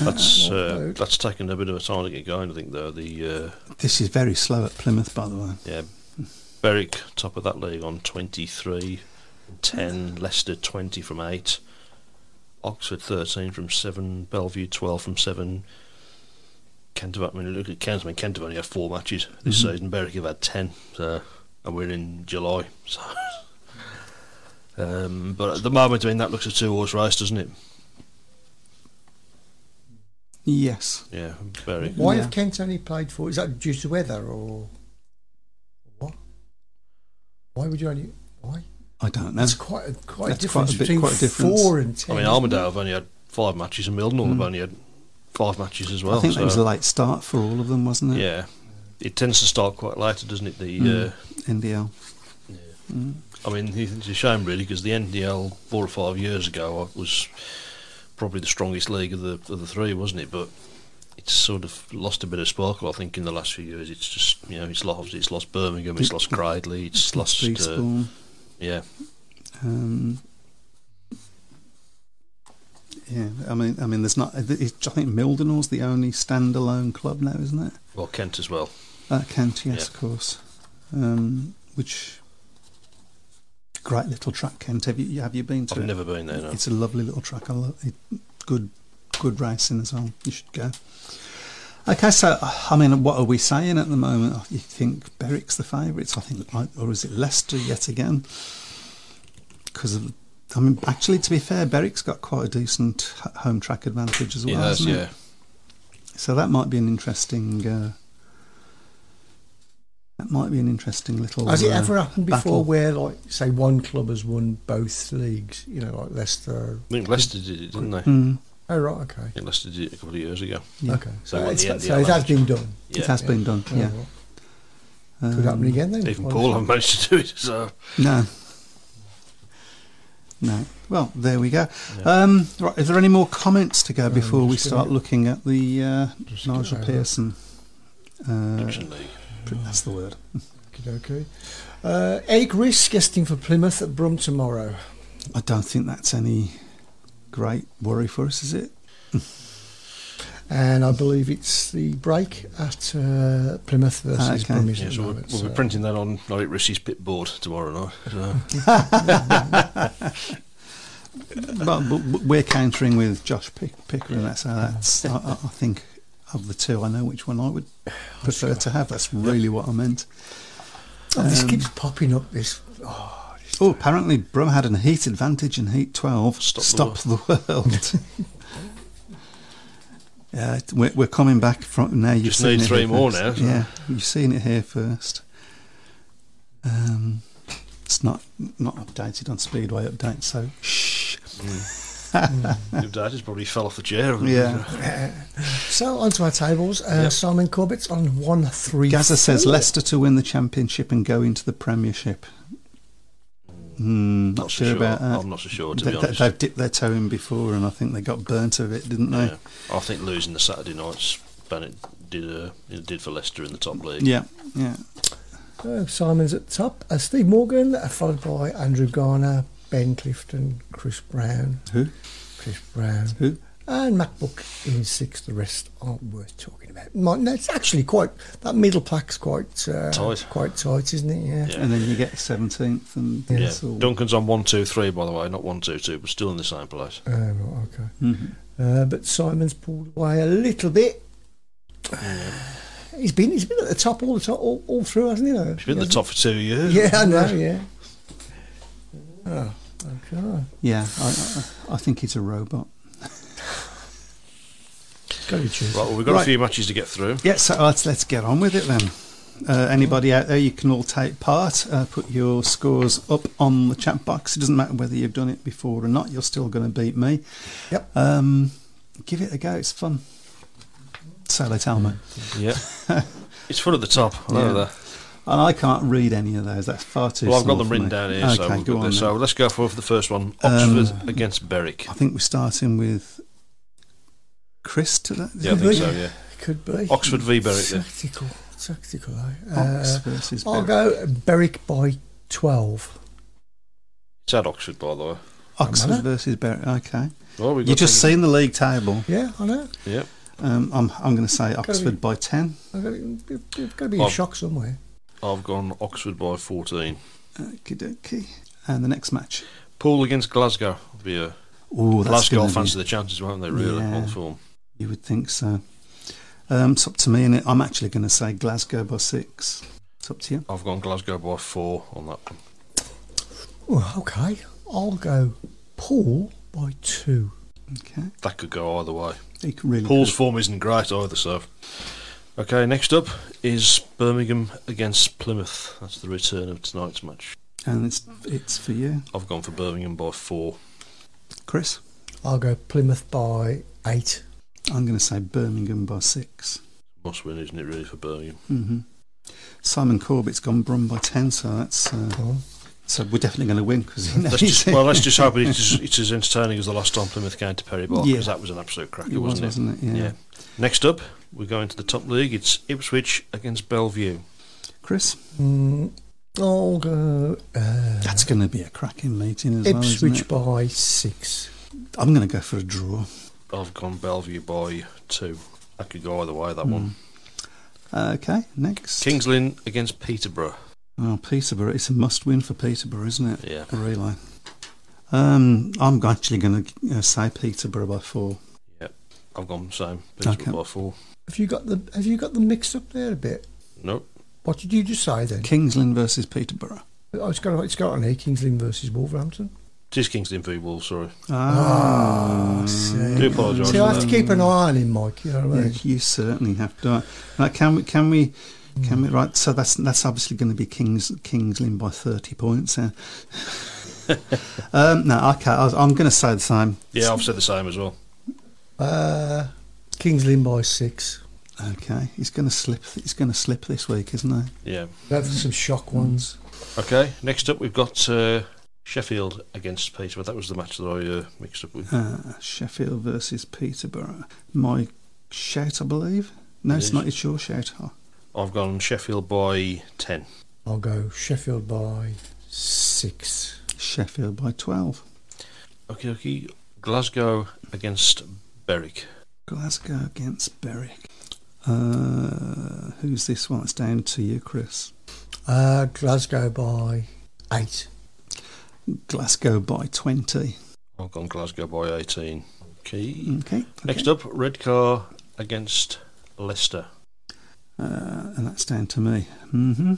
That's Uh, uh, that's taken a bit of a time to get going. I think though the uh, This is very slow at Plymouth, by the way. yeah Berwick top of that league on twenty three, ten Leicester twenty from eight, Oxford thirteen from seven, Bellevue twelve from seven. Canterbury, I mean, look at Kent. I mean, Kent have only had four matches this Mhm. season. Berwick have had ten, so, and we're in July. So, um, but at the moment, I mean, that looks a two-horse race, doesn't it? Yes. Yeah, Berwick. Why Yeah. have Kent only played four? Is that due to weather or what? Why would you only? Why? I don't know. That's quite a, quite a difference quite a bit- between quite a difference. four and ten. I mean, isn't Armadale it? have only had five matches, and Mildenhall have Mm. only had five matches as well. I think so, that was a late start for all of them, wasn't it? Yeah, it tends to start quite later, doesn't it? The Mm. uh, NDL. I mean, it's a shame really because the NDL four or five years ago was probably the strongest league of the of the three, wasn't it? But it's sort of lost a bit of sparkle. I think in the last few years, it's just you know it's lost it's lost Birmingham, it's lost Cradley, it's lost uh, yeah. Um, yeah, I mean, I mean, there's not. It's, I think Mildenhall's the only standalone club now, isn't it? Well, Kent as well. Uh, Kent, yes, Yeah. of course. Um, which great little track, Kent. Have you have you been to I've it? never been there. No. It's a lovely little track. I love it. Good, good racing as well. You should go. Okay, so I mean, what are we saying at the moment? You think Berwick's the favourites? I think, or is it Leicester yet again? Because of, I mean, actually, to be fair, Berwick's got quite a decent home track advantage as It well. has, hasn't yeah. it? So that might be an interesting. Uh, that might be an interesting little. Has it uh, ever happened before battle. where, like, say, one club has won both leagues? You know, like Leicester. I think Leicester did it, didn't they? Mm, Oh, right, okay. I think Leicester did it a couple of years ago. Yeah. Okay. So So, it's, so it has like- been done. it has been done. Oh, Yeah. right. Could happen Um, again then. Even Poole haven't managed to do it. So No. No. Well, there we go. Um, right, is there any more comments to go before we start gonna- looking at the uh, Nigel. Pearson? Uh, League. that's the word. Okay. Uh, Erik Riss guesting for Plymouth at Brum tomorrow. I don't think that's any great worry for us, is it? And I believe it's the break at uh, Plymouth versus Okay. Brummies Yeah, so we'll, moment, we'll so- be printing that on Erik Riss's pit board tomorrow night. So. but, but we're countering with Josh Pick, Pickering. That's how that's. I, I I think of the two, I know which one I would prefer to have. That's really what I meant. Oh, this Um, keeps popping up. This. Oh, Oh, apparently Brum had a heat advantage in Heat 12. Stop the Stop the world. yeah, we're, we're coming back from now. You've Just seen need it three here more first. now, so- Yeah, you've seen it here first. Um, it's not not updated on Speedway update, so shh. Your dad has probably fell off the chair. haven't he? Yeah. So onto our tables. Uh, Yep. Simon Corbett's on one three. Gaza says. Leicester to win the championship and go into the Premiership. Hmm, not, Not so sure, sure. about that. I'm not so sure, to they, be honest, they've dipped their toe in before, and I think they got burnt of it, didn't they? Yeah. I think losing the Saturday nights, Bennett did uh, it did for Leicester in the top league. Yeah, yeah. So Simon's at the top. Uh, Steve Morgan, uh, followed by Andrew Garner, Ben Clifton, Chris Brown, Who? Chris Brown, Who? And MacBook Book in sixth. The rest aren't worth talking about. My, no, it's actually quite that middle plaque's quite uh, Tight. quite tight, isn't it? Yeah. Yeah. And then you get 17th, and Yeah. it's all. Duncan's on one, two, three, by the way, not one, two, two, but still in the same place. Uh, right, okay. Mhm. Uh, but Simon's pulled away a little bit. He's been he's been at the top all the top all, all through, hasn't he? Though? He's been at the top for two years. Yeah, I know. Yeah. Oh, okay. Yeah, I, I, I think he's a robot. Got to. Right, well, we've got Right. a few matches to get through. Yeah, so let's let's get on with it then. Uh, anybody out there, you can all take part. Uh, put your scores up on the chat box. It doesn't matter whether you've done it before or not. You're still going to beat me. Yep. Um, give it a go. It's fun. So they tell me. Yeah. it's full at the top. I know Yeah. that. And I can't read any of those. That's far too. Well, I've got them written me. down here, Okay, so we've go on. then. So let's go for the first one. Um, Oxford against Berwick. I think we're starting with Chris today. Yeah, I think so, yeah. Could be. Oxford v Berwick. Tactical. Tactical, eh? Ox Uh, versus I'll Berwick. go Berwick by 12. It's at Oxford, by the way. Oxford versus Berwick. Okay. Well, we've You just seen the league table. Yeah, I know. Yeah. Um, I'm I'm going to say be- Oxford by ten. I've got to, got to be a Oh. shock somewhere. I've gone Oxford by 14. Okie dokie. And the next match. Poole against Glasgow. will Be a Oh, that's Glasgow gonna fancy be, the chances, won't they? Really, Yeah. on form. You would think so. Um, it's up to me, and I'm actually going to say Glasgow by six. It's up to you. I've gone Glasgow by four on that one. Okay. I'll go Poole by 2. Okay. That could go either way. You can really Poole's could. form isn't great either, so. Okay, next up is Birmingham against Plymouth. That's the return of tonight's match. and it's it's for you, I've gone for Birmingham by four. Chris. I'll go Plymouth by 8. I'm going to say Birmingham by six. Must win, isn't it, really, for Birmingham? hmm Simon Corbett's gone Brum by 10, so that's. Uh, Oh. so we're definitely going to win because Let's just, well, let's just hope it's, it's as entertaining as the last time Plymouth came to Perry Barr, Yeah. because that was an absolute cracker, it was, wasn't it? wasn't it? Yeah. Next up, we're going to the top league. It's Ipswich against Bellevue. Chris, Mm, I'll go uh, that's going to be a cracking meeting as Ipswich well. Isn't by six. I'm going to go for a draw. I've gone Bellevue by two. I could go either way, that Hmm. one. Okay, next. Kings Lynn against Peterborough. Oh, Peterborough. It's a must win for Peterborough, isn't it? Yeah. Really. Um, I'm actually going to uh, say Peterborough by four. I've gone same. Peterborough Okay. by four. Have you got the Have you got them mixed up there a bit? Nope. What did you just say then? Kings Lynn versus Peterborough. Oh, it's got it's got on here Kings Lynn versus Wolverhampton. It is Kings Lynn v Wolves, sorry. Ah, see. Do apologise See, for I have to keep an eye on him, Mike. You know what I Yeah, mean? you certainly have to. Right, can we? Can we? Can we? Right. So that's that's obviously going to be Kings Kings Lynn by thirty points. Yeah. um, no, okay. I was, I'm going to say the same. Yeah, I've said the same as well. Uh, Kings Lynn by six. Okay, he's going to slip. He's going to slip this week, isn't he? Yeah. Have some shock ones. Okay, next up we've got uh, Sheffield against Peterborough. That was the match that I uh, mixed up with. Uh, Sheffield versus Peterborough. My shout, I believe. No, it's Yes. not. It's your shout. Oh, I've gone Sheffield by 10. I'll go Sheffield by six. Sheffield by twelve. Okay, okay. Glasgow against Berwick. Glasgow against Berwick. Uh, who's this one? It's down to you, Chris. Uh, Glasgow by eight. Glasgow by twenty. I've gone Glasgow by 18. Okay. Okay. Next okay. up, Redcar against Leicester. Uh, and that's down to me. hmm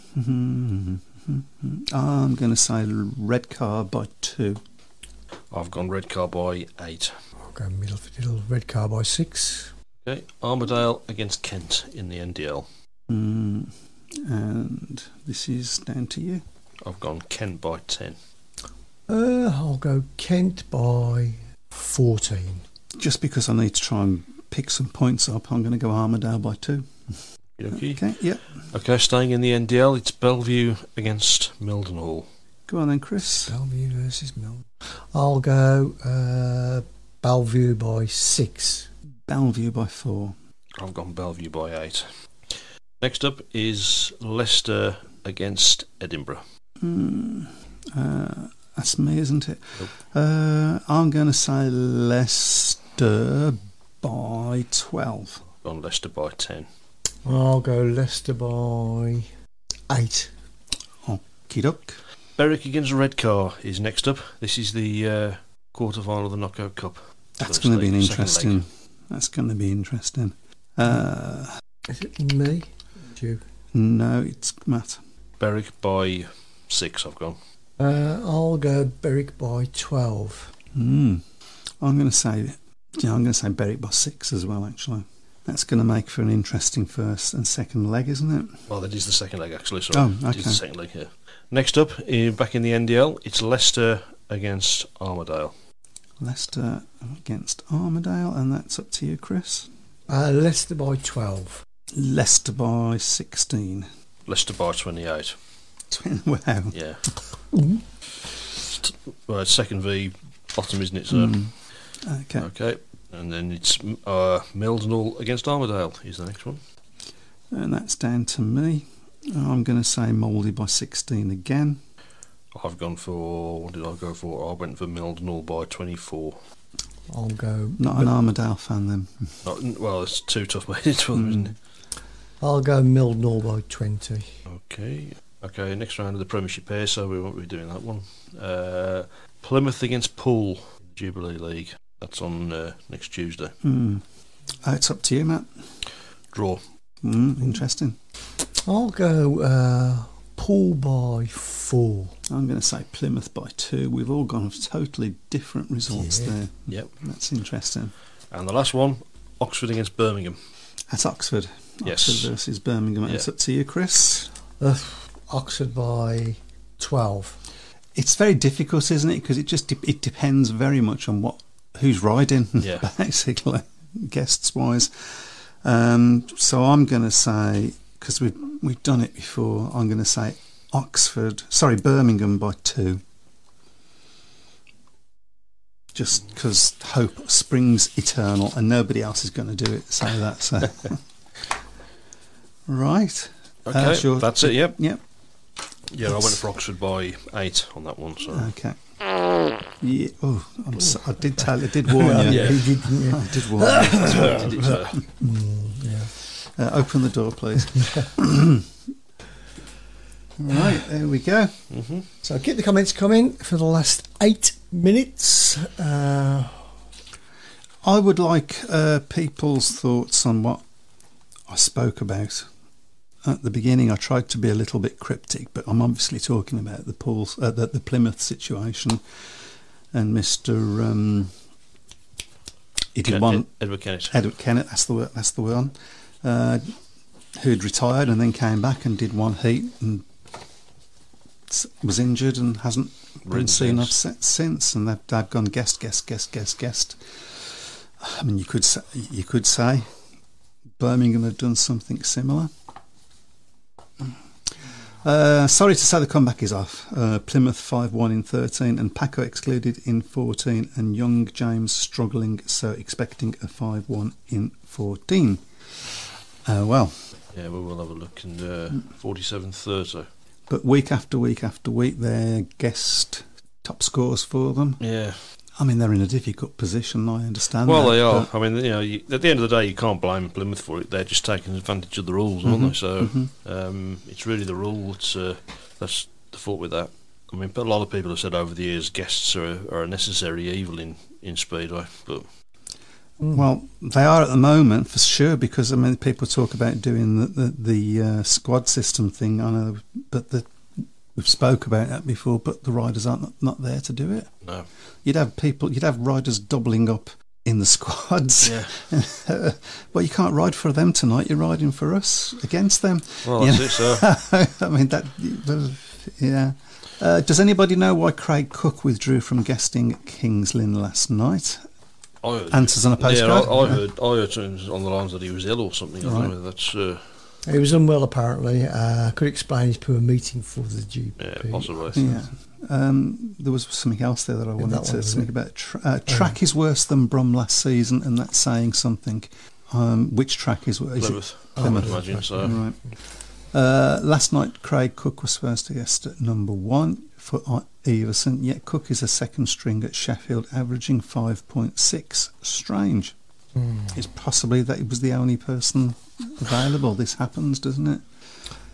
I'm going to say Redcar by two. I've gone Redcar by 8. I'll go middle middle Redcar by six. Okay. Armadale against Kent in the NDL. Mm, and this is down to you. I've gone Kent by 10. Uh, I'll go Kent by fourteen. Just because I need to try and pick some points up, I'm going to go Armadale by two. Okay. Okay, yep. Okay, staying in the NDL, it's Bellevue against Mildenhall. Go on then, Chris. Bellevue versus Mill. I'll go uh, Bellevue by six. Bellevue by four. I've gone Bellevue by 8. Next up is Leicester against Edinburgh. Mm, uh, that's me, isn't it? Nope. Uh, I'm going to say Leicester by 12. Gone Leicester by 10. I'll go Leicester by eight. Kiduk. Berwick against Redcar is next up. This is the uh, quarter final of the Knockout Cup. That's going to be an interesting. leg. That's going to be interesting. Uh, Is it me? You. no, it's Matt. Berwick by 6, I've gone. Uh, I'll go Berwick by twelve. Mm. I'm going to say, yeah, I'm going to say Berwick by six as well. Actually, that's going to make for an interesting first and second leg, isn't it? Well, that is the second leg, actually. Sorry. Oh, It is the okay. second leg here. Next up, uh, back in the NDL, it's Leicester against Armadale. Leicester against Armadale, and that's up to you, Chris. Uh, Leicester by twelve. Leicester by 16. Leicester by 28. wow. Yeah. St- Well, it's second v bottom, isn't it, sir? Mm. Okay. Okay. And then it's uh, Mildenhall against Armadale is the next one. And that's down to me. I'm going to say Mouldy by 16 again. I've gone for, what did I go for? I went for Mildenhall by 24. I'll go. Not an Armadale fan then. Not, well, it's too tough made for them, isn't it? I'll go Mildenhall by twenty. Okay. Okay, next round of the Premiership here, so we won't be doing that one. Uh, Plymouth against Poole, Jubilee League. That's on uh, next Tuesday. Mm. Uh, it's up to you, Matt. Draw. Mm, interesting. I'll go uh, Poole by four. I'm going to say Plymouth by two. We've all gone for totally different results Yeah. there. Yep. That's interesting. And the last one, Oxford against Birmingham. That's Oxford. Yes. Oxford versus Birmingham. It's Yeah. up to you, Chris. Uh, Oxford by twelve. It's very difficult, isn't it? Because it just de- it depends very much on what who's riding, Yeah. basically, guests wise. Um, so I'm going to say because we've we've done it before. I'm going to say Oxford. Sorry, Birmingham by two. Just because hope springs eternal, and nobody else is going to do it. Say that. So, right. Okay, Uh, sure. that's it. Yep. Yep. Yeah, I went for Oxford by eight on that one. So Okay. Yeah. Oh, I'm so, I did tell. I did warn you. Yeah. He did, didn't? I did warn you. Did it, uh, Uh, open the door, please. right, there we go. So keep the comments coming for the last eight minutes. Uh, I would like uh, people's thoughts on what I spoke about. At the beginning, I tried to be a little bit cryptic, but I'm obviously talking about the Paul's, uh, the, the Plymouth situation and Mr. Um, he did Ken- one Edward Kennett. Edward Kennett, that's the word, that's the one, uh, who'd retired and then came back and did one heat and was injured and hasn't been seen off since, and they've, they've gone guest, guest, guest, guest, guest. I mean, you could say, you could say Birmingham have done something similar. Uh, sorry to say the comeback is off. Uh, Plymouth 5 1 in 13 and Paco excluded in 14 and Young James struggling, so expecting a 5 1 in 14. Uh, well, Yeah, we will have a look in uh, 47 Thursday. but week after week after week, they're guest top scores for them. Yeah. I mean, they're in a difficult position, I understand. Well, that, they are. but- I mean, you know, you, at the end of the day, you can't blame Plymouth for it. They're just taking advantage of the rules, aren't they? So um, it's really the rule that's uh, that's the fault with that. I mean, but a lot of people have said over the years guests are, are a necessary evil in, in Speedway, but Well, they are at the moment for sure because I mean people talk about doing the the, the uh, squad system thing. I know, but the, we've spoke about that before. But the riders aren't not, not there to do it. no. You'd have people, you'd have riders doubling up in the squads. Yeah. well, you can't ride for them tonight. You're riding for us against them. Well, You that's know? it. So I mean that. Yeah. Uh, does anybody know why Craig Cook withdrew from guesting at Kings Lynn last night? I heard, Answers on a Yeah, I. I heard. I heard things on the lines that he was ill or something. I don't Right. know. That's uh, he was unwell apparently. Uh, could explain his poor meeting for the GP. yeah, possibly. Yeah. Um, there was something else there that I wanted that to one, was something about. Tra- uh, track is worse than Brum last season, and that's saying something. Um, which track is, is Plymouth, it? I would imagine. So Right. Uh, last night, Craig Cook was first to guest at number one for I- Iversen, yet Cook is a second string at Sheffield, averaging 5.6. Strange. It's possibly that he was the only person available. This happens, doesn't it?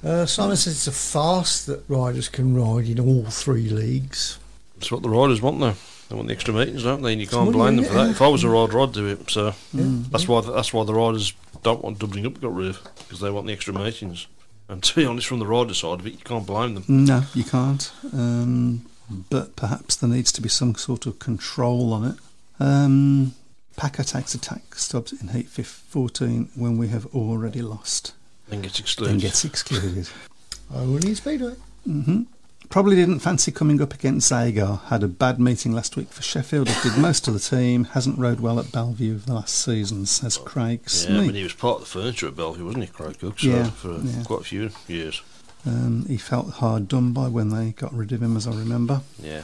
Uh, Simon says it's a farce that riders can ride in all three leagues. That's what the riders want, though. They want the extra meetings, don't they? And you can't money, blame them for yeah. that. If I was a rider, I'd do it. So that's why that's why the riders don't want doubling up got rid of because they want the extra meetings. And to be honest, from the rider side of it, you can't blame them. No, you can't. Um, but perhaps there needs to be some sort of control on it. Um, Packer takes attack stubs in heat fif- 14 when we have already lost. Then gets Then excluded. gets excluded. Only in Speedway. hmm Probably didn't fancy coming up against Zagar. Had a bad meeting last week for Sheffield. As did most of the team. Hasn't rode well at Bellevue of the last season, says Craig Smith. yeah, I mean, he was part of the furniture at Bellevue, wasn't he, Craig Cook? So Yeah, for yeah. quite a few years. Um, he felt hard done by when they got rid of him, as I remember. Yeah,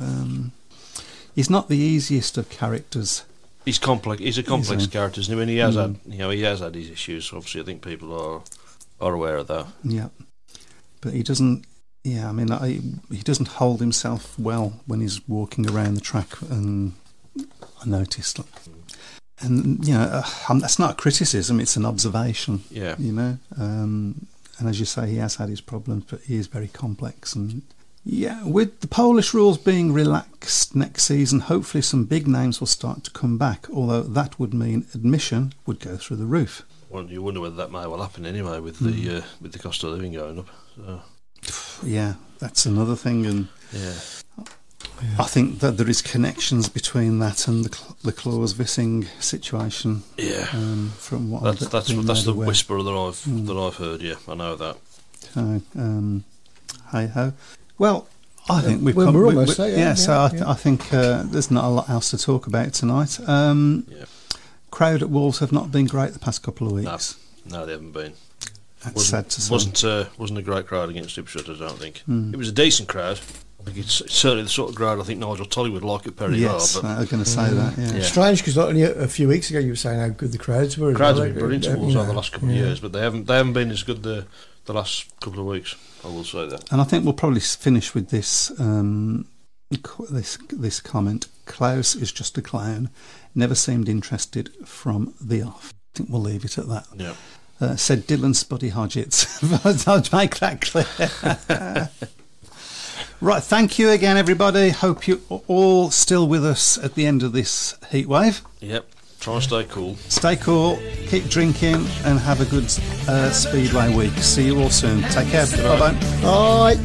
Um, he's not the easiest of characters. He's complex. He's a complex he? character. Isn't he? I mean, he has Mm. had you know he has had his issues. Obviously, I think people are are aware of that. Yeah, but he doesn't. Yeah, I mean, I, he doesn't hold himself well when he's walking around the track, and I noticed. like- And you know, uh, um, that's not a criticism; it's an observation. Yeah. You know, um, and as you say, he has had his problems, but he is very complex. And yeah, with the Polish rules being relaxed next season, hopefully some big names will start to come back. Although that would mean admission would go through the roof. Well, you wonder whether that may well happen anyway with Hmm. the uh, with the cost of living going up. So, Yeah, that's another thing, and. yeah. I think that there is connections between that and the, the Claus Vissing situation. Yeah. Um, from what That's I've that's that's the aware. whisper that I've Mm. that I've heard. Yeah, I know that. So, um, hey ho. Well, I think we've we're- come. we're we- almost we- there, yeah, so yeah, I, th- yeah. I think uh, there's not a lot else to talk about tonight. Um, Yeah. crowd at Wolves have not been great the past couple of weeks. no, they haven't been. That's wasn't, sad to say. wasn't uh, wasn't a great crowd against Ipswich. I don't think Hmm. it was a decent crowd. I think it's certainly the sort of crowd I think Nigel Tully would like at Perry yes, Hall. I was going to say that. Yeah. Yeah. Strange because only a, a few weeks ago you were saying how good the crowds were. Crowds have been brilliant uh, to Wolves you over the last couple of years, but they haven't they haven't been as good the the last couple of weeks. I will say that. And I think we'll probably finish with this um, this this comment. Claus is just a clown. Never seemed interested from the off. I think we'll leave it at that. Yeah. Uh, said Dylan Spuddy Hodgetts. I'll make that clear. right, thank you again, everybody. Hope you're all still with us at the end of this heat wave. Yep. Try and stay cool. Stay cool, keep drinking, and have a good uh, Speedway week. See you all soon. Take care. Bye bye. Bye.